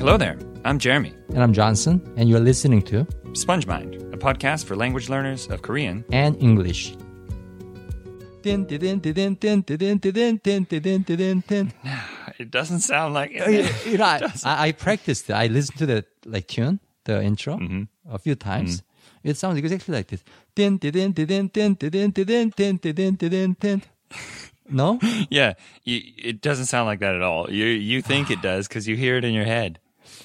Hello there. I'm Jeremy. And I'm Johnson, and you're listening to Sponge Mind, a podcast for language learners of Korean and English. It doesn't sound like it. you know, I, I practiced it. I listened to the like tune, the intro, mm-hmm. a few times. Mm-hmm. It sounds exactly like this. No? Yeah, you, it doesn't sound like that at all. You you think it does because you hear it in your head.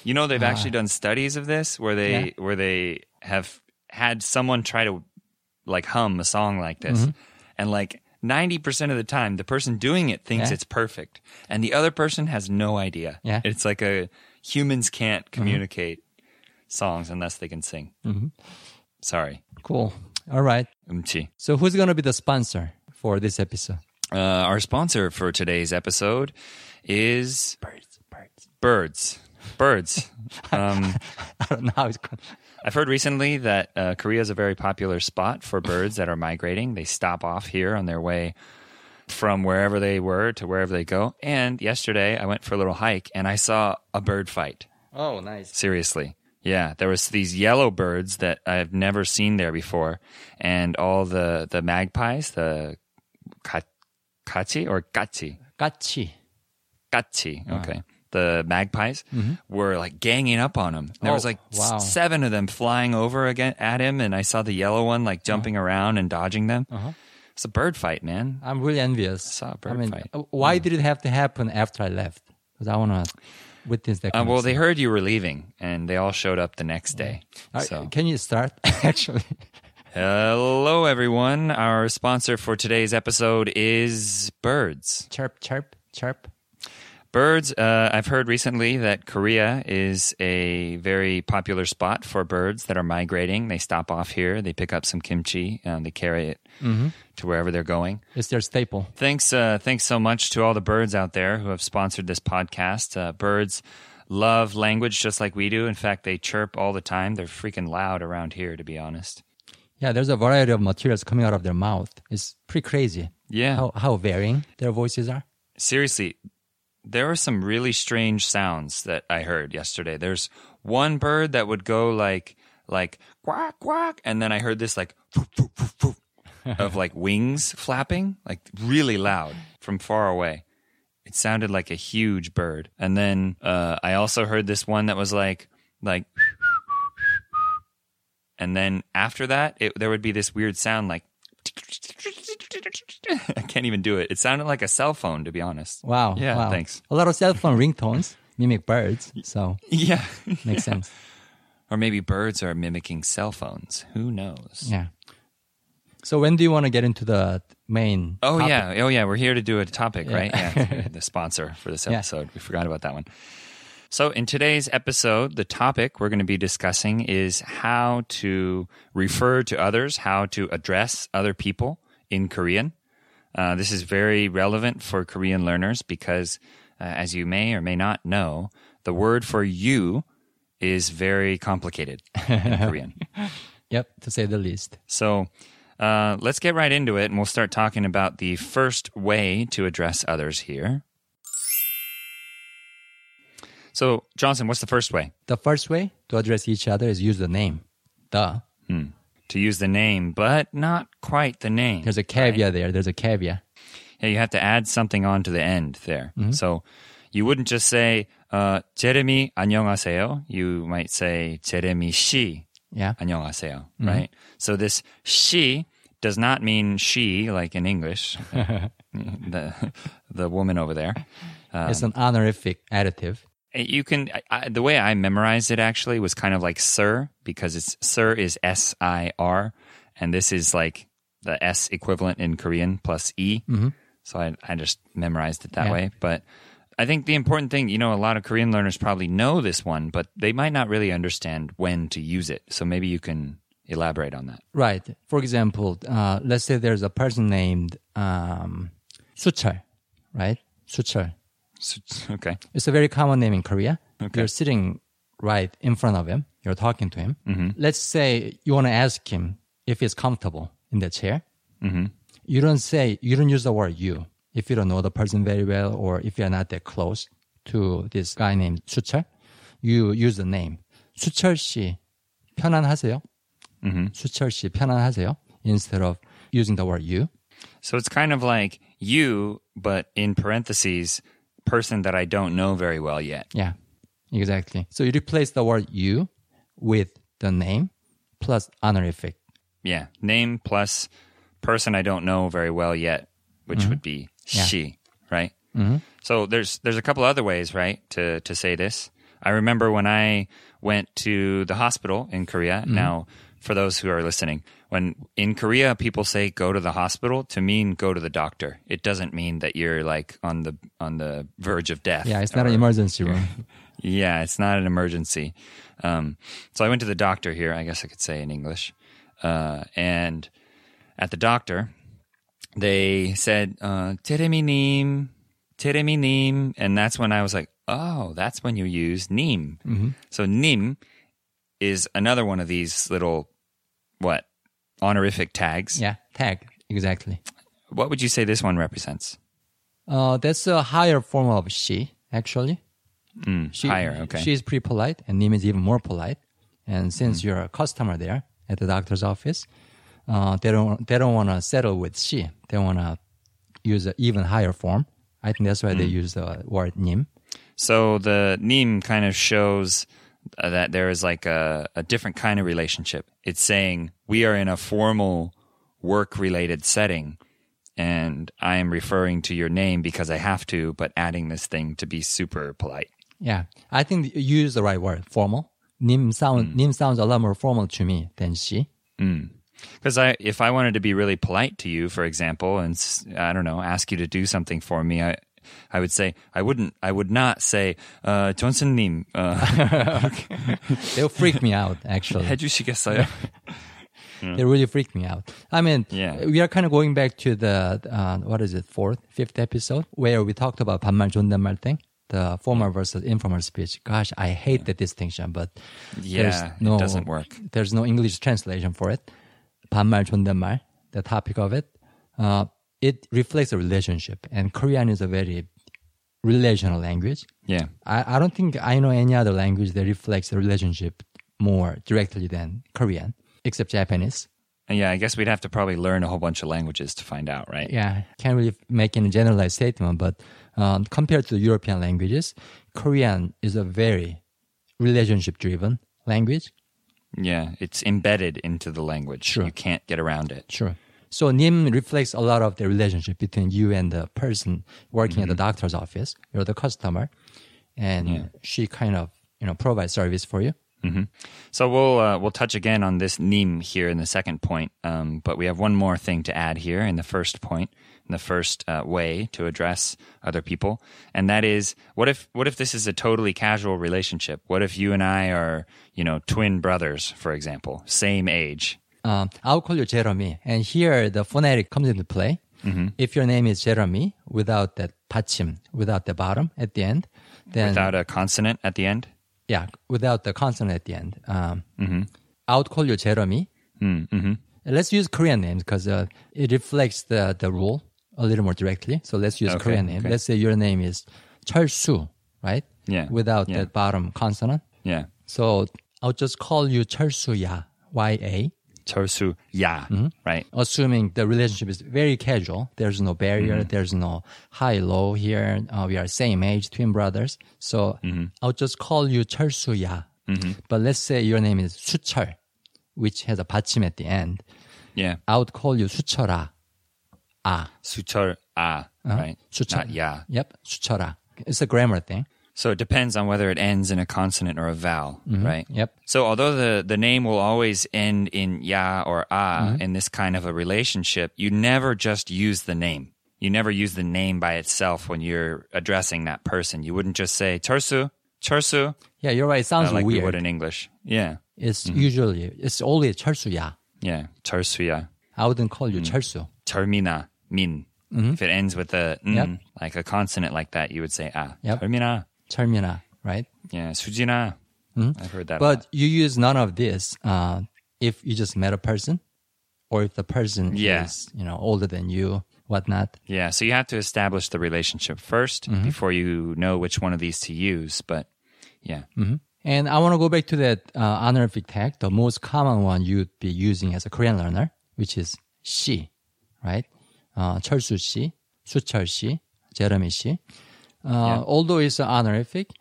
You know they've actually ah. done studies of this where they where they have had someone try to like hum a song like this, mm-hmm. and like ninety percent of the time, the person doing it thinks Yeah. it's perfect, and the other person has no idea. Yeah. it's like a humans can't mm-hmm. communicate songs unless they can sing. Mm-hmm. Sorry, Cool. All right. umchi. So who's going to be the sponsor for this episode? Uh, our sponsor for today's episode is Birds. Birds. birds. Birds. Um, I don't know how it's going. I've heard recently that uh, Korea is a very popular spot for birds that are migrating. They stop off here on their way from wherever they were to wherever they go. And yesterday, I went for a little hike and I saw a bird fight. Oh, nice. Seriously. Yeah, there was these yellow birds that I've never seen there before, and all the the magpies, the ka- kachi or gachi, 까치. Gachi. Okay. The magpies were like ganging up on him. There was Oh, like s- wow. seven of them flying over again at him, and I saw the yellow one like jumping around and dodging them. It's a bird fight, man. I'm really envious. I Saw a I bird mean, fight. uh, why did it have to happen after I left? Because I want to witness that. Uh, well, they heard you were leaving, and they all showed up the next day. Right, So, Can you start? Actually, hello everyone. Our sponsor for today's episode is birds. chirp, chirp, chirp. Birds, uh, I've heard recently that Korea is a very popular spot for birds that are migrating. They stop off here, they pick up some kimchi, and they carry it to wherever they're going. It's their staple. Thanks, uh, thanks so much to all the birds out there who have sponsored this podcast. Uh, birds love language just like we do. In fact, they chirp all the time. They're freaking loud around here, to be honest. Yeah, there's a variety of materials coming out of their mouth. It's pretty crazy. Yeah. How how varying their voices are. seriously, there were some really strange sounds that I heard yesterday. There's one bird that would go like like quack quack, and then I heard this like "Foo, foo, foo, foo," of like wings flapping, like really loud from far away. It sounded like a huge bird. And then uh, I also heard this one that was like like. And then after that, it, there would be this weird sound like. I can't even do it. It sounded like a cell phone, to be honest. Wow. Yeah, wow. thanks. A lot of cell phone ringtones mimic birds, so Yeah. makes sense. or maybe birds are mimicking cell phones. Who knows? Yeah. So when do you want to get into the main? Oh topic? yeah, oh yeah. We're here to do a topic, Yeah. right? Yeah, the sponsor for this episode. Yeah. episode. We forgot about that one. So in today's episode, the topic we're going to be discussing is how to refer to others, how to address other people in Korean. Uh, this is very relevant for Korean learners because, uh, as you may or may not know, the word for you is very complicated in Korean. Yep, to say the least. So uh, let's get right into it, and we'll start talking about the first way to address others here. So, Johnson, what's the first way? The first way to address each other is use the name. The To use the name, but not quite the name. There's a caveat there. There's a caveat. Yeah, you have to add something on to the end there. So you wouldn't just say, uh, 제레미 안녕하세요. You might say, 제레미 씨 Yeah. 안녕하세요, right? So this she does not mean she like in English, the the woman over there. it's an honorific adjective. you can I, the way I memorized it actually was kind of like sir because it's sir is S I R, and this is like the S equivalent in Korean plus E. Mm-hmm. So I I just memorized it that yeah. way, but. I think the important thing, you know, a lot of Korean learners probably know this one, but they might not really understand when to use it. So maybe you can elaborate on that. Right. For example, uh, let's say there's a person named um, right? suchar okay. It's a very common name in Korea. Okay. You're sitting right in front of him. You're talking to him. Mm-hmm. Let's say you want to ask him if he's comfortable in the chair. Mm-hmm. You don't say, you don't use the word you if you don't know the person very well or if you're not that close to this guy named 수철. you use the name. 수철 씨 편안하세요? Mm-hmm. 수철 씨 편안하세요? Instead of using the word you. So it's kind of like you, but in parentheses, person that I don't know very well yet. Yeah, exactly. So you replace the word you with the name plus honorific. Yeah. Name plus person I don't know very well yet, which would be Yeah. she, right? Mm-hmm. So there's there's a couple other ways, right, to to say this. I remember when I went to the hospital in Korea. Now, for those who are listening, when in Korea people say go to the hospital to mean go to the doctor. It doesn't mean that you're like on the on the verge of death. Yeah, it's not an emergency room. yeah, it's not an emergency. Um, so I went to the doctor here. I guess I could say in English. Uh, and at the doctor, they said, uh, "Tereminim, tereminim," and that's when I was like, "Oh, that's when you use nim." So nim is another one of these little what honorific tags. Yeah, tag. Exactly. What would you say this one represents? Uh, that's a higher form of she, actually. She, higher, okay. She's pretty polite, and Nim is even more polite. And since you're a customer there at the doctor's office, uh, they don't they don't want to settle with she. They want to use an even higher form. I think that's why they use the word Nim. So the nim kind of shows Uh, that there is like a, a different kind of relationship. It's saying we are in a formal work related setting and I am referring to your name because I have to, but adding this thing to be super polite. Yeah, I think you use the right word, formal. Nim sound mm. Nim sounds a lot more formal to me than she. Mm. Because I, if I wanted to be really polite to you, for example, and I don't know, ask you to do something for me, I, I would say I wouldn't. I would not say uh, Johnson 님 uh, They'll freak me out, actually. 해주시겠어요? They really freaked me out. I mean, Yeah. we are kind of going back to the uh, what is it, fourth, fifth episode where we talked about 반말 존댓말 thing, the formal versus informal speech. Gosh, I hate the distinction, but Yeah, there's it no, doesn't work. There's no English translation for it. 반말 존댓말, the topic of it, uh, it reflects a relationship, and Korean is a very relational language. Yeah. I, I don't think I know any other language that reflects a relationship more directly than Korean, except Japanese. Yeah, I guess we'd have to probably learn a whole bunch of languages to find out, right? Yeah, can't really make any generalized statement, but um, compared to European languages, Korean is a very relationship driven language. Yeah, it's embedded into the language. Sure. You can't get around it. Sure. So Nim reflects a lot of the relationship between you and the person working at the doctor's office. You're the customer, and she kind of you know provides service for you. So we'll uh, we'll touch again on this nim here in the second point, um, but we have one more thing to add here in the first point, in the first uh, way to address other people, and that is what if what if this is a totally casual relationship? What if you and I are you know twin brothers, for example, same age? um, I'll call you Jeremy. And here the phonetic comes into play. Mm-hmm. If your name is Jeremy without that 받침, without the bottom at the end, then without a consonant at the end. Yeah, without the consonant at the end. Um, mm-hmm. I'll call you Jeremy. Mm, mm-hmm. Let's use Korean names because uh, it reflects the the rule a little more directly. So let's use okay, Korean name. Okay. Let's say your name is Charsu, right? Yeah. Without yeah. bottom consonant. Yeah. So I'll just call you Charsuya, Y A. 철수 ya, right? assuming the relationship is very casual. There's no barrier. There's no high, low here. Uh, we are same age, twin brothers. So I'll just call you 철수야. But let's say your name is 수철, which has a 받침 at the end. Yeah, I would call you 수철아. Ah, 수철 ah, right? 수철. Not ya. Yep, 수철아. It's a grammar thing. So it depends on whether it ends in a consonant or a vowel, mm-hmm. right? Yep. So although the, the name will always end in ya or ah mm-hmm. in this kind of a relationship, you never just use the name. You never use the name by itself when you're addressing that person. You wouldn't just say tersu, tersu. Yeah, you're right. It sounds like weird. we would in English. Yeah. It's mm-hmm. usually, it's only tersu ya. Yeah, tersu ya. I wouldn't call you mm. tersu. Termina, min. Mm-hmm. If it ends with a n, yep. like a consonant like that, you would say ah. Yep. Termina. 철민아, right? yeah. 수진아. I've heard that. a lot. But you use none of this uh, if you just met a person, or if the person Yeah. is you know older than you, whatnot. Yeah, so you have to establish the relationship 1st before you know which one of these to use. But yeah, And I want to go back to that uh, honorific tag, the most common one you'd be using as a Korean learner, which is 씨, right? Uh, 철수 씨, 수철 씨, Jeremy 씨. Uh, Although it's an honorific,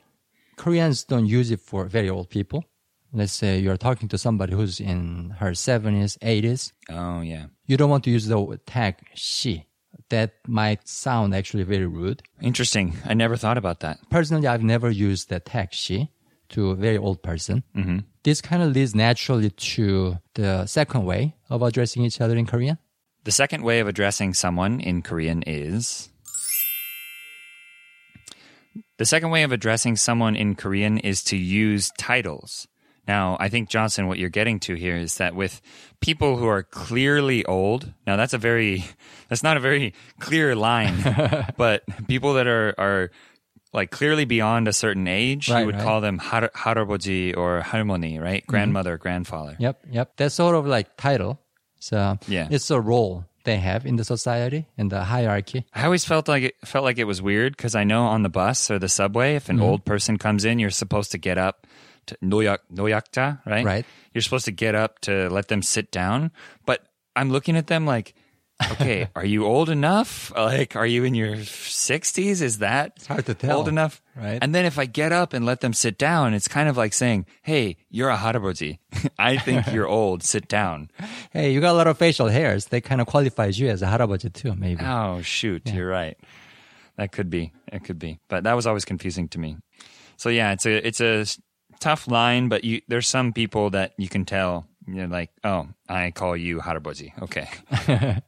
Koreans don't use it for very old people. Let's say you're talking to somebody who's in her 70s, 80s. Oh, yeah. You don't want to use the tag 씨. That might sound actually very rude. Interesting. I never thought about that. Personally, I've never used the tag 씨 to a very old person. Mm-hmm. This kind of leads naturally to the second way of addressing each other in Korean. The second way of addressing someone in Korean is. The second way of addressing someone in Korean is to use titles. Now, I think, Johnson, what you're getting to here is that with people who are clearly old, now that's a very, that's not a very clear line, but people that are, are like clearly beyond a certain age, Right, you would right. call them har- or halmoni, right? Mm-hmm. Grandmother, grandfather. Yep, yep. That's sort of like title. So Yeah. it's a role they have in the society in the hierarchy. I always felt like it felt like it was weird because I know on the bus or the subway, if an Mm-hmm. old person comes in, you're supposed to get up to noyak noyakja, right? Right. You're supposed to get up to let them sit down. But I'm looking at them like, okay, are you old enough? Like, are you in your 60s? Is that It's hard to tell, old enough? right? And then if I get up and let them sit down, it's kind of like saying, hey, you're a haraboji. I think you're old. Sit down. Hey, you got a lot of facial hairs. That kind of qualifies you as a harabaji too, maybe. Oh shoot, you're right. That could be. It could be. But that was always confusing to me. So yeah, it's a it's a tough line, but you there's some people that you can tell you're like, oh, I call you Haraboji. Okay.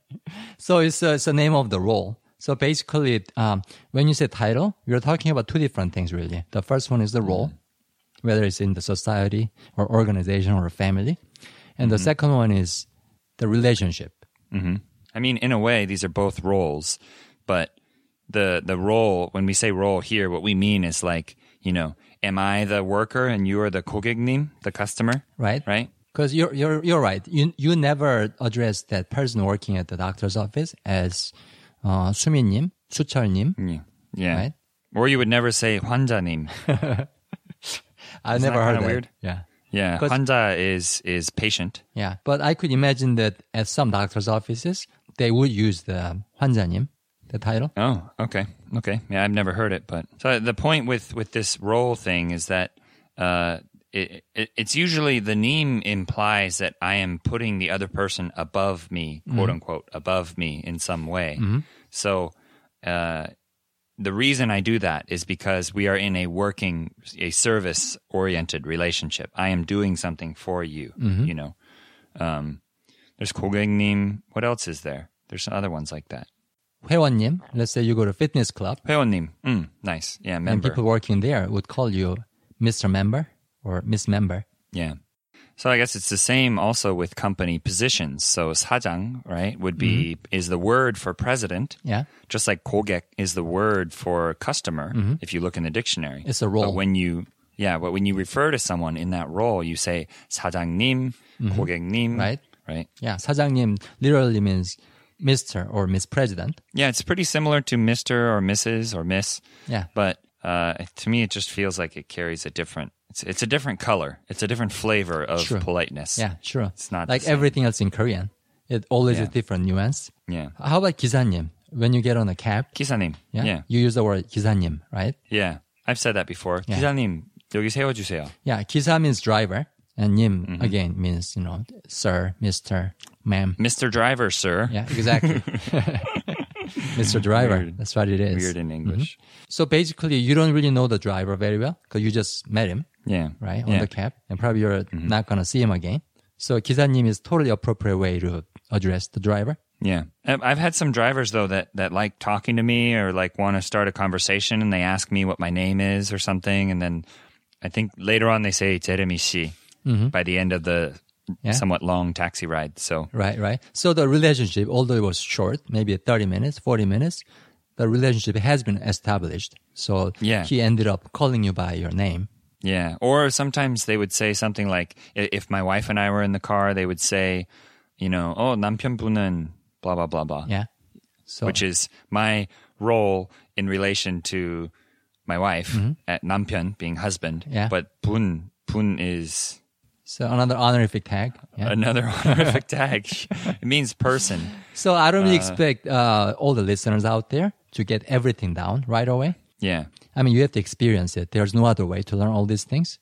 so it's, uh, it's the name of the role. So basically, um, when you say title, you're talking about two different things, really. The first one is the role, mm-hmm. whether it's in the society or organization or family. And mm-hmm. the second one is the relationship. Mm-hmm. I mean, in a way, these are both roles, but the the role when we say role here, what we mean is like you know, am I the worker and you are the kogegnim, the customer, right? Right Because you're, you're, you're right. You, you never address that person working at the doctor's office as, uh, 수민님, 수철님, Yeah. Yeah. right? Or you would never say 환자님. I Isn't never that heard kinda that. weird? Yeah. Yeah, 'Cause- 환자 is is patient. Yeah. But I could imagine that at some doctor's offices, they would use the 환자님, the title. Oh, okay, okay. Yeah, I've never heard it, but so the point with with this role thing is that uh, it, it it's usually the name implies that I am putting the other person above me, quote unquote, above me in some way. So. Uh, the reason I do that is because we are in a working, a service oriented relationship. I am doing something for you, you know. Um, there's 고객님. What else is there? There's some other ones like that. 회원님, let's say you go to a fitness club 회원님. Mm, nice. Yeah, and member. people working there would call you Mr. Member or Miss Member. yeah. So I guess it's the same also with company positions. So 사장, right, would be is the word for president. Yeah. Just like 고객 is the word for customer if you look in the dictionary. It's a role. But when you yeah, but when you refer to someone in that role, you say 사장님, 고객님, Right. Right. Yeah. 사장님 literally means Mr. or Miss President. Yeah, it's pretty similar to Mr. or Mrs. or Miss. Yeah. But uh, to me, it just feels like it carries a different. It's it's a different color. It's a different flavor of True. politeness. Yeah, sure. It's not the like same. everything else in Korean. It always Yeah. a different nuance. Yeah. How about 기사님? When you get on a cab, 기사님. yeah, Yeah. you use the word 기사님, right? Yeah. I've said that before. Yeah. 기사님 여기 세워주세요. Yeah, 기사 means driver, and 님 Mm-hmm. again means you know, sir, Mister, ma'am. Mr. Driver, sir. Yeah, exactly. Mr. Driver. Weird. That's what it is. Weird in English. So basically, you don't really know the driver very well because you just met him, Yeah. right, on Yeah. Mm-hmm. the cab, and probably you're not gonna see him again. So 기사님 is totally appropriate way to address the driver. Yeah. I've I've had some drivers though that that like talking to me or like want to start a conversation and they ask me what my name is or something and then I think later on they say Jeremy 씨 by the end of the Yeah. somewhat long taxi ride. So Right, right. So the relationship, although it was short, maybe 30 minutes, 40 minutes, the relationship has been established. So Yeah. he ended up calling you by your name. yeah. Or sometimes they would say something like i- if my wife and I were in the car, they would say, you know, oh 남편분은 blah blah blah blah. Yeah. So which is my role in relation to my wife, at 남편 being husband. Mm-hmm. Yeah. But 분, 분 is So another honorific tag. Yeah. another honorific tag. It means person. So I don't really expect uh, all the listeners out there to get everything down right away. Yeah. I mean, you have to experience it. There's no other way to learn all these things.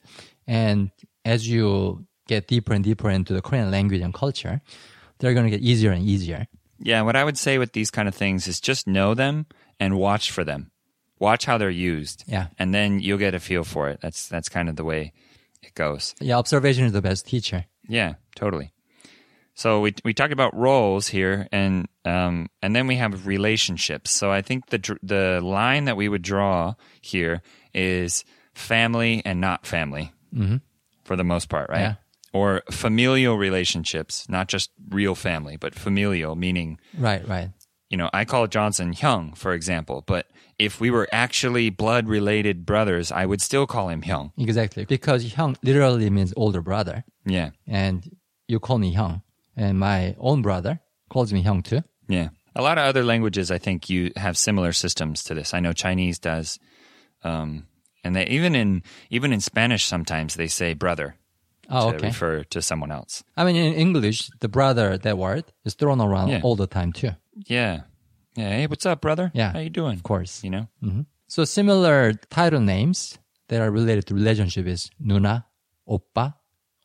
And as you get deeper and deeper into the Korean language and culture, they're going to get easier and easier. Yeah, what I would say with these kind of things is just know them and watch for them. Watch how they're used. Yeah. And then you'll get a feel for it. That's that's kind of the way it goes. Yeah, observation is the best teacher. Yeah, totally. So we we talked about roles here, and um, and then we have relationships. So I think the the line that we would draw here is family and not family, mm-hmm. for the most part, right? Yeah. Or familial relationships, not just real family, but familial, meaning Right, right. you know, I call Johnson Hyung, for example, but if we were actually blood related brothers, I would still call him Hyung. Exactly. Because Hyung literally means older brother. Yeah. And you call me Hyung and my own brother calls me Hyung too. Yeah. A lot of other languages, I think, you have similar systems to this. I know Chinese does, um, and they even in even in Spanish sometimes they say brother oh, to okay. refer to someone else. I mean, in English, the brother that word is thrown around yeah. all the time too. Yeah, yeah. Hey, what's up, brother? Yeah, how you doing? Of course, you know. Mm-hmm. So similar title names that are related to relationship is nuna, oppa,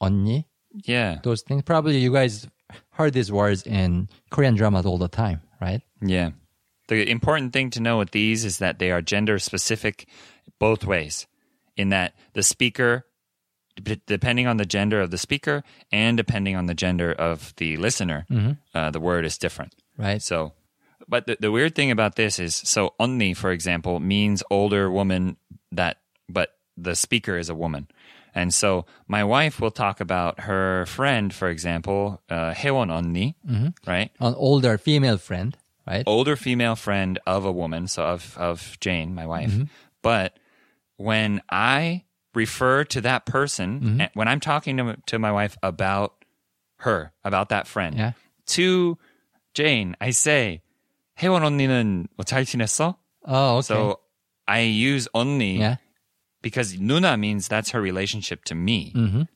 onni. Yeah, those things. Probably you guys heard these words in Korean dramas all the time, right? Yeah. The important thing to know with these is that they are gender specific both ways, in that the speaker, depending on the gender of the speaker and depending on the gender of the listener, uh, the word is different. Right. So, but the, the weird thing about this is so onni, for example, means older woman that, but the speaker is a woman. And so my wife will talk about her friend, for example, uh, Hewon onni, right? An older female friend, right? older female friend of a woman, so of of Jane, my wife. Mm-hmm. But when I refer to that person, Mm-hmm. and when I'm talking to to my wife about her, about that friend, Yeah. to Jane, I say, "혜원 언니는 뭐잘 지냈어?" Oh, okay. So I use 언니 yeah. because 누나 means that's her relationship to me.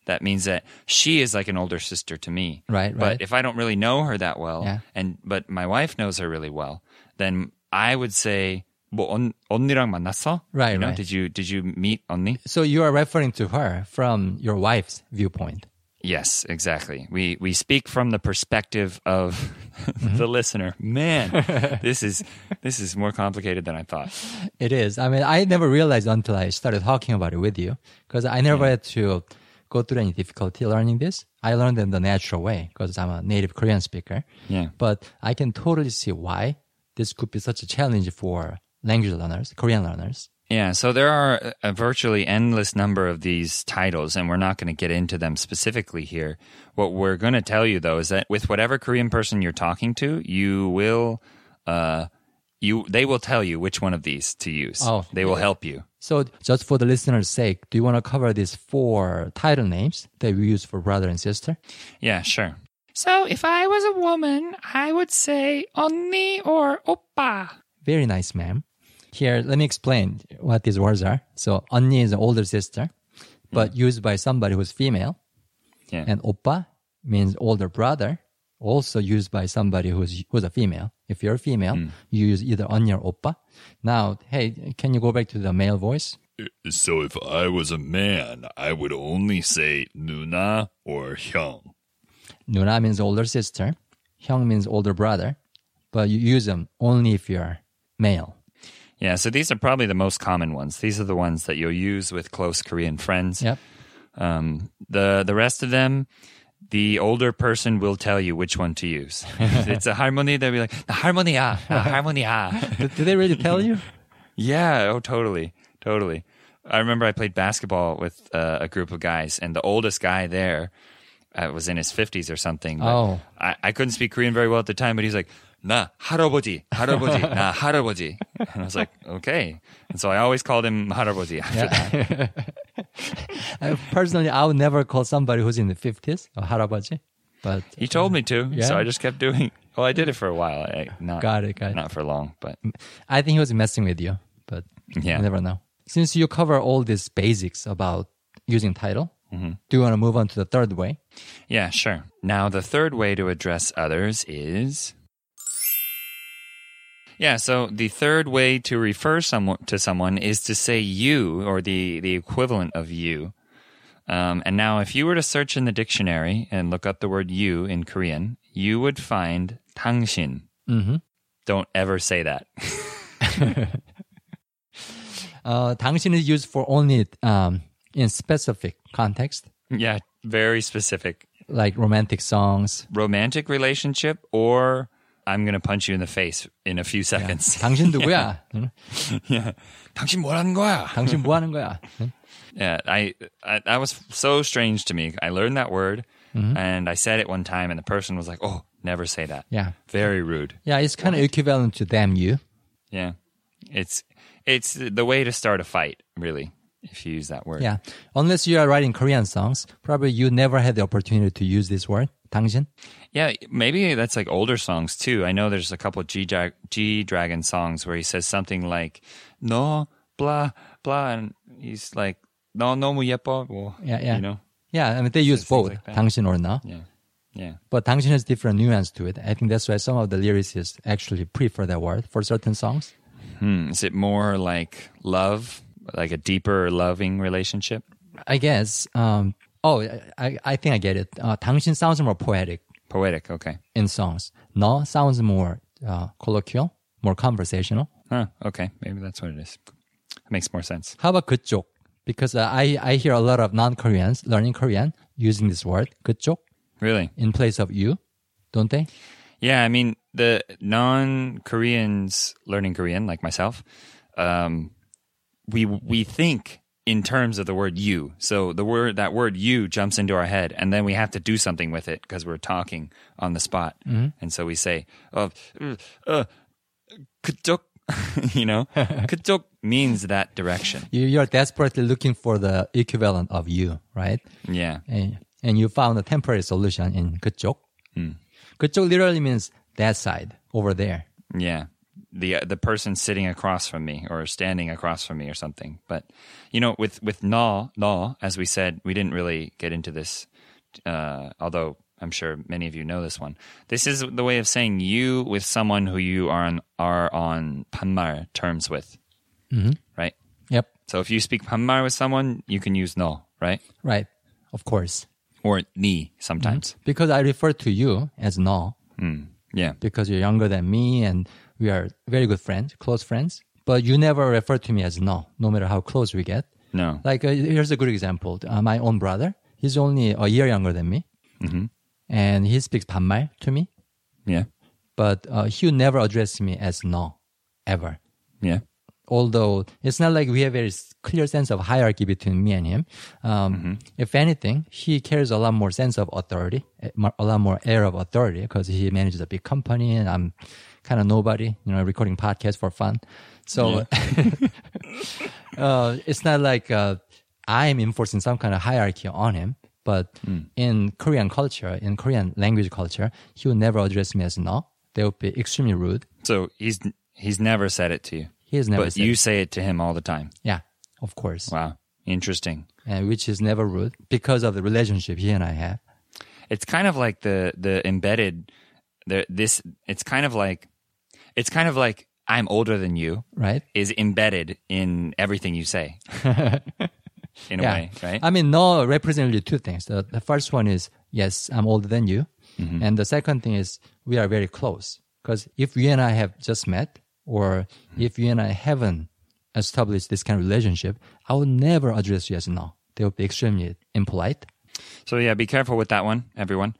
That means that she is like an older sister to me. Mm-hmm. Right, But right. if I don't really know her that well, Yeah. and but my wife knows her really well, then I would say, 뭐 언, 언니랑 만났어? Right, You know, right. Did you did you meet 언니? So you are referring to her from your wife's viewpoint. Yes, exactly. We we speak from the perspective of Mm-hmm. the listener. Man, this is this is more complicated than I thought. It is. I mean, I never realized until I started talking about it with you because I never had to go through any difficulty learning this. I learned in the natural way because I'm a native Korean speaker. Yeah. But I can totally see why this could be such a challenge for language learners, Korean learners. Yeah, so there are a virtually endless number of these titles, and we're not going to get into them specifically here. What we're going to tell you, though, is that with whatever Korean person you're talking to, you will, uh, you they will tell you which one of these to use. Oh, they will help you. So, just for the listener's sake, do you want to cover these four title names that we use for brother and sister? Yeah, sure. So, if I was a woman, I would say onni or oppa. Very nice, ma'am Here, let me explain what these words are. So, 언니 is an older sister, but used by somebody who's female. Yeah. And oppa means older brother, also used by somebody who's who's a female. If you're a female, you use either 언니 or oppa. Now, hey, can you go back to the male voice? So if I was a man, I would only say 누나 or 형. 누나 means older sister. 형 means older brother. But you use them only if you're male. Yeah, so these are probably the most common ones. These are the ones that you'll use with close Korean friends. Yep. Um, the the rest of them, the older person will tell you which one to use. it's a halmoni. They'll be like, the halmoni ah, the halmoni ah. do, do they really tell you? yeah. Oh, totally, totally. I remember I played basketball with uh, a group of guys, and the oldest guy there uh, was in his fifties or something. Oh, I, I couldn't speak Korean very well at the time, but he's like na haraboji, haraboji, na haraboji. And I was like, okay. And so I always called him haraboji after yeah. that. personally, I would never call somebody who's in the 50s haraboji. But he told uh, me to, yeah. so I just kept doing. Well, I did it for a while. I, not got it, got not it. for long, but I think he was messing with you. But yeah, never know. Since you cover all these basics about using title, Mm-hmm. Do you want to move on to the third way? Yeah, sure. Now, the third way to address others is Yeah, so the third way to refer someone to someone is to say you or the, the equivalent of you. Um, and now, if you were to search in the dictionary and look up the word you in Korean, you would find 당신. Mm-hmm. Don't ever say that. Uh, 당신 is used for only um, in specific context, yeah, very specific. like romantic songs. Romantic relationship, or I'm going to punch you in the face in a few seconds. 당신 누구야? 응? yeah. 당신 뭐 하는 거야? 당신 뭐 하는 거야? 응? Yeah, I, I that was so strange to me. I learned that word and I said it one time and the person was like, "Oh, never say that." Yeah. Very rude. Yeah, it's kind of equivalent to damn you. Yeah. It's it's the way to start a fight, really, if you use that word. Yeah. Unless you are writing Korean songs, probably you never had the opportunity to use this word, 당신. Yeah, maybe that's like older songs too. I know there's a couple of G Dra- G Dragon songs where he says something like "no blah blah," and he's like "no 너무 예뻐." Well, Yeah, yeah. You know. Yeah, I mean, they use things both, like that. 당신 or no. Yeah. Yeah. But 당신 has different nuance to it. I think that's why some of the lyricists actually prefer that word for certain songs. Hmm. Is it more like love, like a deeper loving relationship? I guess. Um, oh, I, I think I get it. Uh, 당신 sounds more poetic Poetic. Okay. in songs. No sounds more uh, colloquial, more conversational. Huh. Okay. Maybe that's what it is. makes more sense. How about 그쪽? Because uh, I, I hear a lot of non-Koreans learning Korean using this word, 그쪽, Really? in place of you, don't they? Yeah. I mean, the non Koreans learning Korean, like myself, um, we we think in terms of the word you. So the word that word you jumps into our head, and then we have to do something with it because we're talking on the spot, mm-hmm. and so we say, "Of, uh, kutok," you know, kutok means that direction. You're desperately looking for the equivalent of you, right? Yeah, and, and you found a temporary solution in kutok. Mm. Kutok literally means that side over there. Yeah the uh, the person sitting across from me or standing across from me or something. But you know, with with na na, as we said, we didn't really get into this. Uh, although I'm sure many of you know this one. This is the way of saying you with someone who you are on are on panmar terms with, mm-hmm. right? Yep. So if you speak panmar with someone, you can use no, right? Right. Of course. Or ni sometimes mm-hmm. because I refer to you as no. Mm. Yeah. Because you're younger than me and we are very good friends, close friends. But you never refer to me as no, no matter how close we get. No. Like, uh, here's a good example. Uh, my own brother, he's only a year younger than me. And he speaks 반말 to me, Yeah. but uh, he never address me as no, ever. Yeah. although it's not like we have a very clear sense of hierarchy between me and him. Um, If anything, he carries a lot more sense of authority, a lot more air of authority because he manages a big company and I'm kind of nobody, you know, recording podcasts for fun. So uh, it's not like uh, I'm enforcing some kind of hierarchy on him. But in Korean culture, in Korean language culture, he would never address me as no. They would be extremely rude. So he's he's never said it to you. He has never but you it. say it to him all the time. Yeah, of course. Wow. Interesting. and which is never rude because of the relationship he and I have. It's kind of like the the embedded the this it's kind of like it's kind of like I'm older than you Right? is embedded in everything you say. in a way, right? I mean, no represent really two things. The, the first one is, yes, I'm older than you. Mm-hmm. And the second thing is, we are very close. Because if you and I have just met, or if you and I haven't established this kind of relationship, I will never address you as no. They would be extremely impolite. So yeah, be careful with that one, everyone.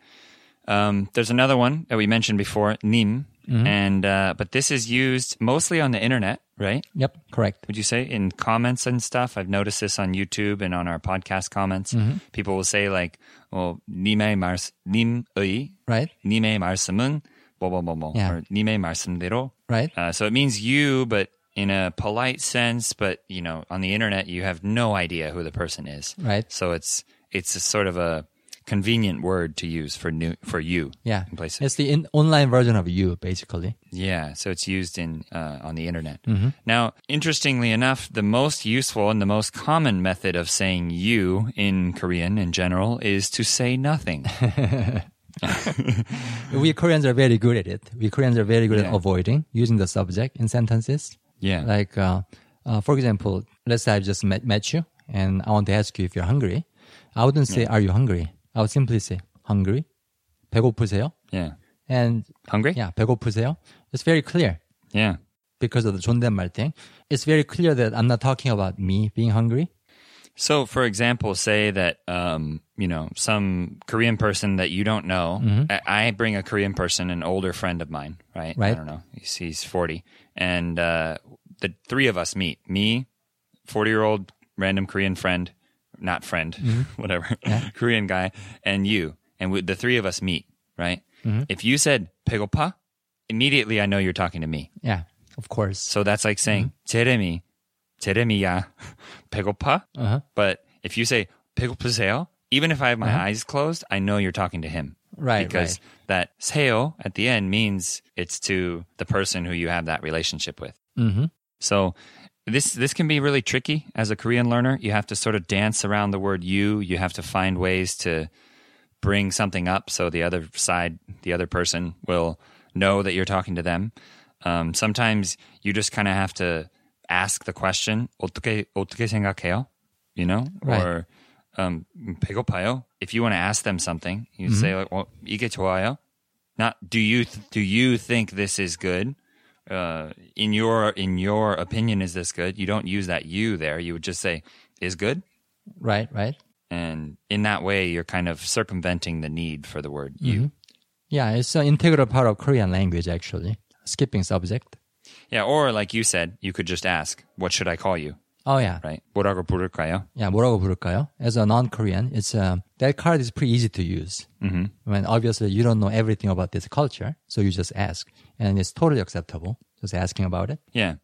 Um, there's another one that we mentioned before, nim, and uh, but this is used mostly on the internet, right? Yep, correct. Would you say in comments and stuff? I've noticed this on YouTube and on our podcast comments. People will say like, "Oh, 님의 말, 님의, Right? 님의 말씀은 뭐뭐뭐뭐," Yeah. or 님의 말씀대로. Right? Uh, so it means you, but in a polite sense. But you know, on the internet, you have no idea who the person is. Right. So it's it's a sort of a convenient word to use for new for you. Yeah. in places. It's the in, online version of you, basically. Yeah, so it's used in uh, on the internet. Mm-hmm. Now, interestingly enough, the most useful and the most common method of saying "you" in Korean in general is to say nothing. We Koreans are very good at it. We Koreans are very good Yeah. at avoiding using the subject in sentences. yeah, Like, uh, uh, for example, let's say I've just met, met you and I want to ask you if you're hungry. I wouldn't say, Are you hungry? I would simply say, Hungry? 배고프세요? yeah. And Hungry? yeah, 배고프세요? It's very clear yeah, because of the 존댓말 thing. It's very clear that I'm not talking about me being hungry. So, for example, say that um, you know some Korean person that you don't know. I, I bring a Korean person, an older friend of mine, right? I Right. don't know. He's, he's forty, and uh, the three of us meet. Me, forty-year-old random Korean friend, not friend, whatever, Korean guy, and you, and we, the three of us meet. Right? If you said "배고파," immediately I know you're talking to me. Yeah, of course. So that's like saying 제레미, 제레미야, 배고파. Uh-huh. But if you say 배고프세요, even if I have my eyes closed, I know you're talking to him. Right, Because that 세요 at the end means it's to the person who you have that relationship with. Mm-hmm. So this this can be really tricky as a Korean learner. You have to sort of dance around the word you. You have to find ways to bring something up so the other side, the other person will know that you're talking to them. Um, sometimes you just kind of have to ask the question 어떻게 어떻게 생각해요? You know, Right. or um, 배고파요? If you want to ask them something, you say like, well, 이게 좋아요? Not do you th- do you think this is good? Uh, in your in your opinion, is this good? You don't use that you there. You would just say is good, Right, right. and in that way, you're kind of circumventing the need for the word you. Yeah, it's an integral part of Korean language, actually. Skipping subject. Yeah, or like you said, you could just ask, "What should I call you?" Oh, yeah. Right? 뭐라고 부를까요? Yeah, 뭐라고 부를까요? As a non-Korean, it's uh, that card is pretty easy to use. Mm-hmm. When obviously you don't know everything about this culture, so you just ask, and it's totally acceptable. Just asking about it. Yeah.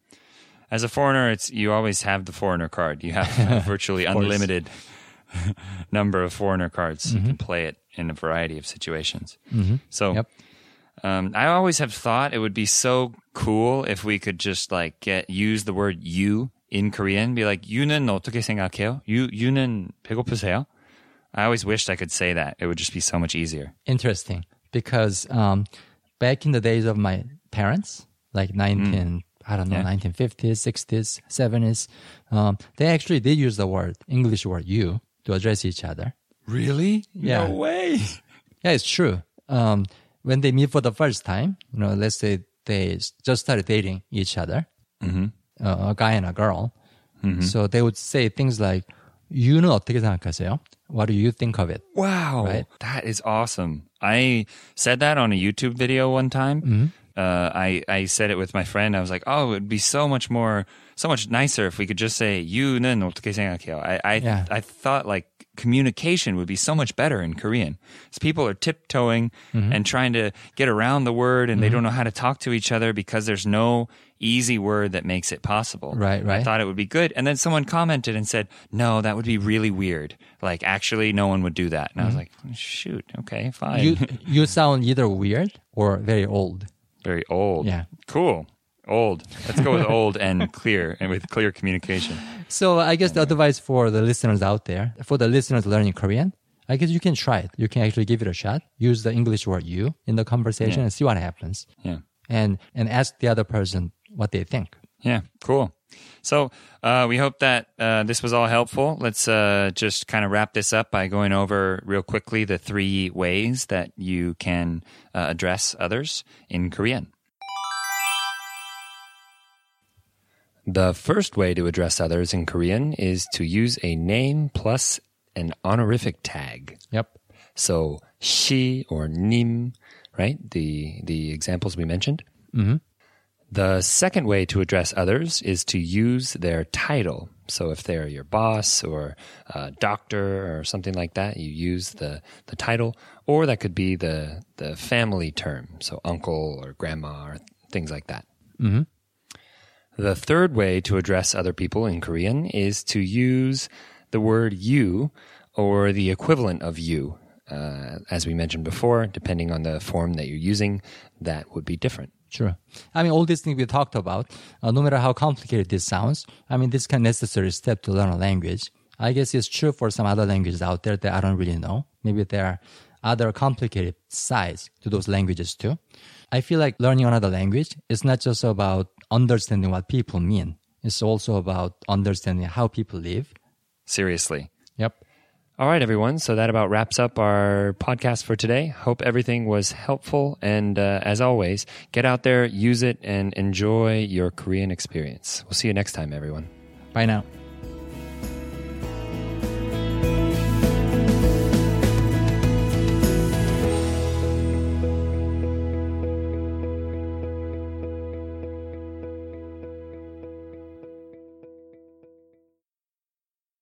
As a foreigner, it's you always have the foreigner card. You have a virtually unlimited number of foreigner cards. You can play it in a variety of situations. So Yep. um, I always have thought it would be so cool if we could just like get use the word you in Korean. Be like, "유는 어떻게 생각해요? You 유는 배고프세요?" I always wished I could say that. It would just be so much easier. Interesting, because um, back in the days of my parents, like 19, I don't know, Yeah. 1950s, 60s, 70s, um, they actually did use the word English word "you" to address each other. Really? Yeah. No way. Yeah, it's true. Um, when they meet for the first time, you know, let's say they s- just started dating each other, uh, a guy and a girl. So they would say things like, "유는 어떻게 생각하세요? What do you think of it?" Wow. Right. That is awesome. I said that on a YouTube video one time. Mm-hmm. Uh, I, I said it with my friend. I was like, oh, it would be so much more, so much nicer if we could just say, 유는 어떻게 생각해요? I, I, Yeah. I thought like communication would be so much better in Korean. Because people are tiptoeing Mm-hmm. and trying to get around the word and they don't know how to talk to each other because there's no easy word that makes it possible. Right, right. I thought it would be good. And then someone commented and said, no, that would be really weird. Like, actually, no one would do that. And I was like, shoot, okay, fine. Mm-hmm. You you sound either weird or very old. Very old. Yeah. Cool. Old. Let's go with old and clear and with clear communication. So I guess the advice for the listeners out there, for the listeners learning Korean, I guess you can try it. You can actually give it a shot. Use the English word "you" in the conversation Yeah. and see what happens, Yeah. and and ask the other person what they think. Yeah, cool. So uh, we hope that uh, this was all helpful. Let's uh, just kind of wrap this up by going over real quickly the three ways that you can uh, address others in Korean. The first way to address others in Korean is to use a name plus an honorific tag. Yep. So she or nim, right? The the examples we mentioned. Mm-hmm. The second way to address others is to use their title. So if they're your boss or a doctor or something like that, you use the, the title, or that could be the, the family term. So uncle or grandma or things like that. Mm-hmm. The third way to address other people in Korean is to use the word you or the equivalent of you. uh, as we mentioned before, depending on the form that you're using, that would be different. Sure. I mean, all these things we talked about, uh, no matter how complicated this sounds, I mean, this kind of necessary step to learn a language. I guess it's true for some other languages out there that I don't really know. Maybe there are other complicated sides to those languages too. I feel like learning another language is not just about understanding what people mean. It's also about understanding how people live. Seriously. Yep. All right, everyone. So that about wraps up our podcast for today. Hope everything was helpful. And uh, as always, get out there, use it, and enjoy your Korean experience. We'll see you next time, everyone. Bye now.